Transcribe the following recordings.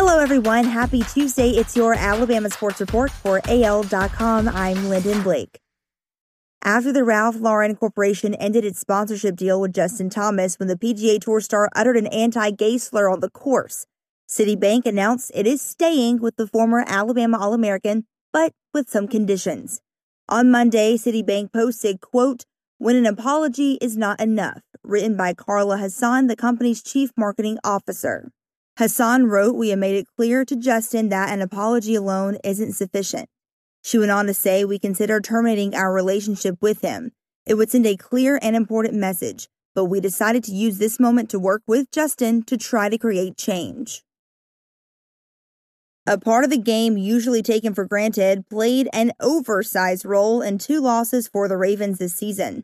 Hello, everyone. Happy Tuesday. It's your Alabama Sports Report for AL.com. I'm Lyndon Blake. After the Ralph Lauren Corporation ended its sponsorship deal with Justin Thomas when the PGA Tour star uttered an anti gay slur on the course, Citibank announced it is staying with the former Alabama All American, but with some conditions. On Monday, Citibank posted, quote, When an apology is not enough, written by Carla Hassan, the company's chief marketing officer. Hassan wrote, We have made it clear to Justin that an apology alone isn't sufficient. She went on to say, We consider terminating our relationship with him. It would send a clear and important message, but we decided to use this moment to work with Justin to try to create change. A part of the game usually taken for granted played an oversized role in two losses for the Ravens this season.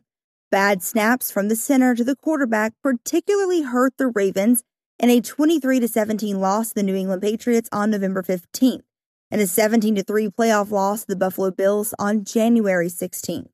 Bad snaps from the center to the quarterback particularly hurt the Ravens in a 23 17 loss to the New England Patriots on November 15th and a 17 3 playoff loss to the Buffalo Bills on January 16th.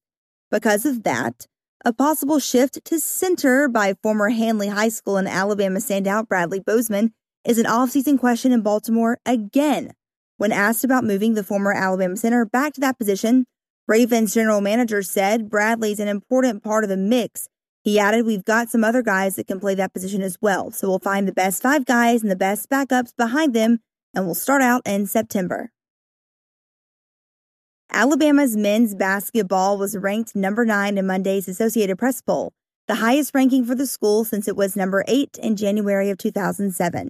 Because of that, a possible shift to center by former Handley High School and Alabama standout Bradley Bozeman is an offseason question in Baltimore again. When asked about moving the former Alabama center back to that position, Ravens general manager said Bradley's an important part of the mix. He added, We've got some other guys that can play that position as well, so we'll find the best five guys and the best backups behind them, and we'll start out in September. Alabama's men's basketball was ranked number nine in Monday's Associated Press poll, the highest ranking for the school since it was number eight in January of 2007.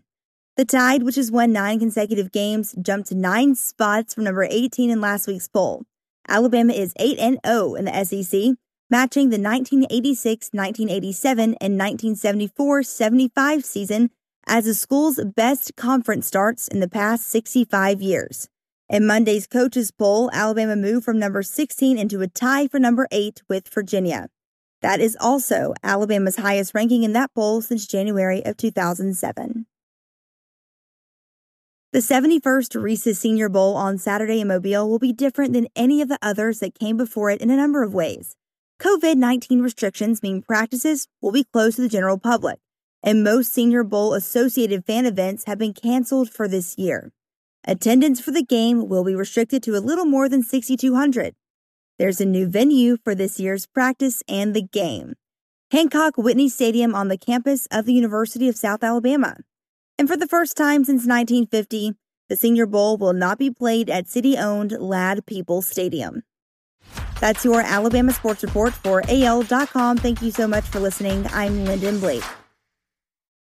The Tide, which has won nine consecutive games, jumped nine spots from number 18 in last week's poll. Alabama is 8 and 0 in the SEC, matching the 1986, 1987, and 1974 75 season as the school's best conference starts in the past 65 years. In Monday's coaches poll, Alabama moved from number 16 into a tie for number 8 with Virginia. That is also Alabama's highest ranking in that poll since January of 2007. The 71st Reese's Senior Bowl on Saturday in Mobile will be different than any of the others that came before it in a number of ways. COVID 19 restrictions mean practices will be closed to the general public, and most Senior Bowl associated fan events have been canceled for this year. Attendance for the game will be restricted to a little more than 6,200. There's a new venue for this year's practice and the game Hancock Whitney Stadium on the campus of the University of South Alabama. And for the first time since 1950, the Senior Bowl will not be played at city owned Ladd-Peebles Stadium. That's your Alabama Sports Report for AL.com. Thank you so much for listening. I'm Lyndon Blake.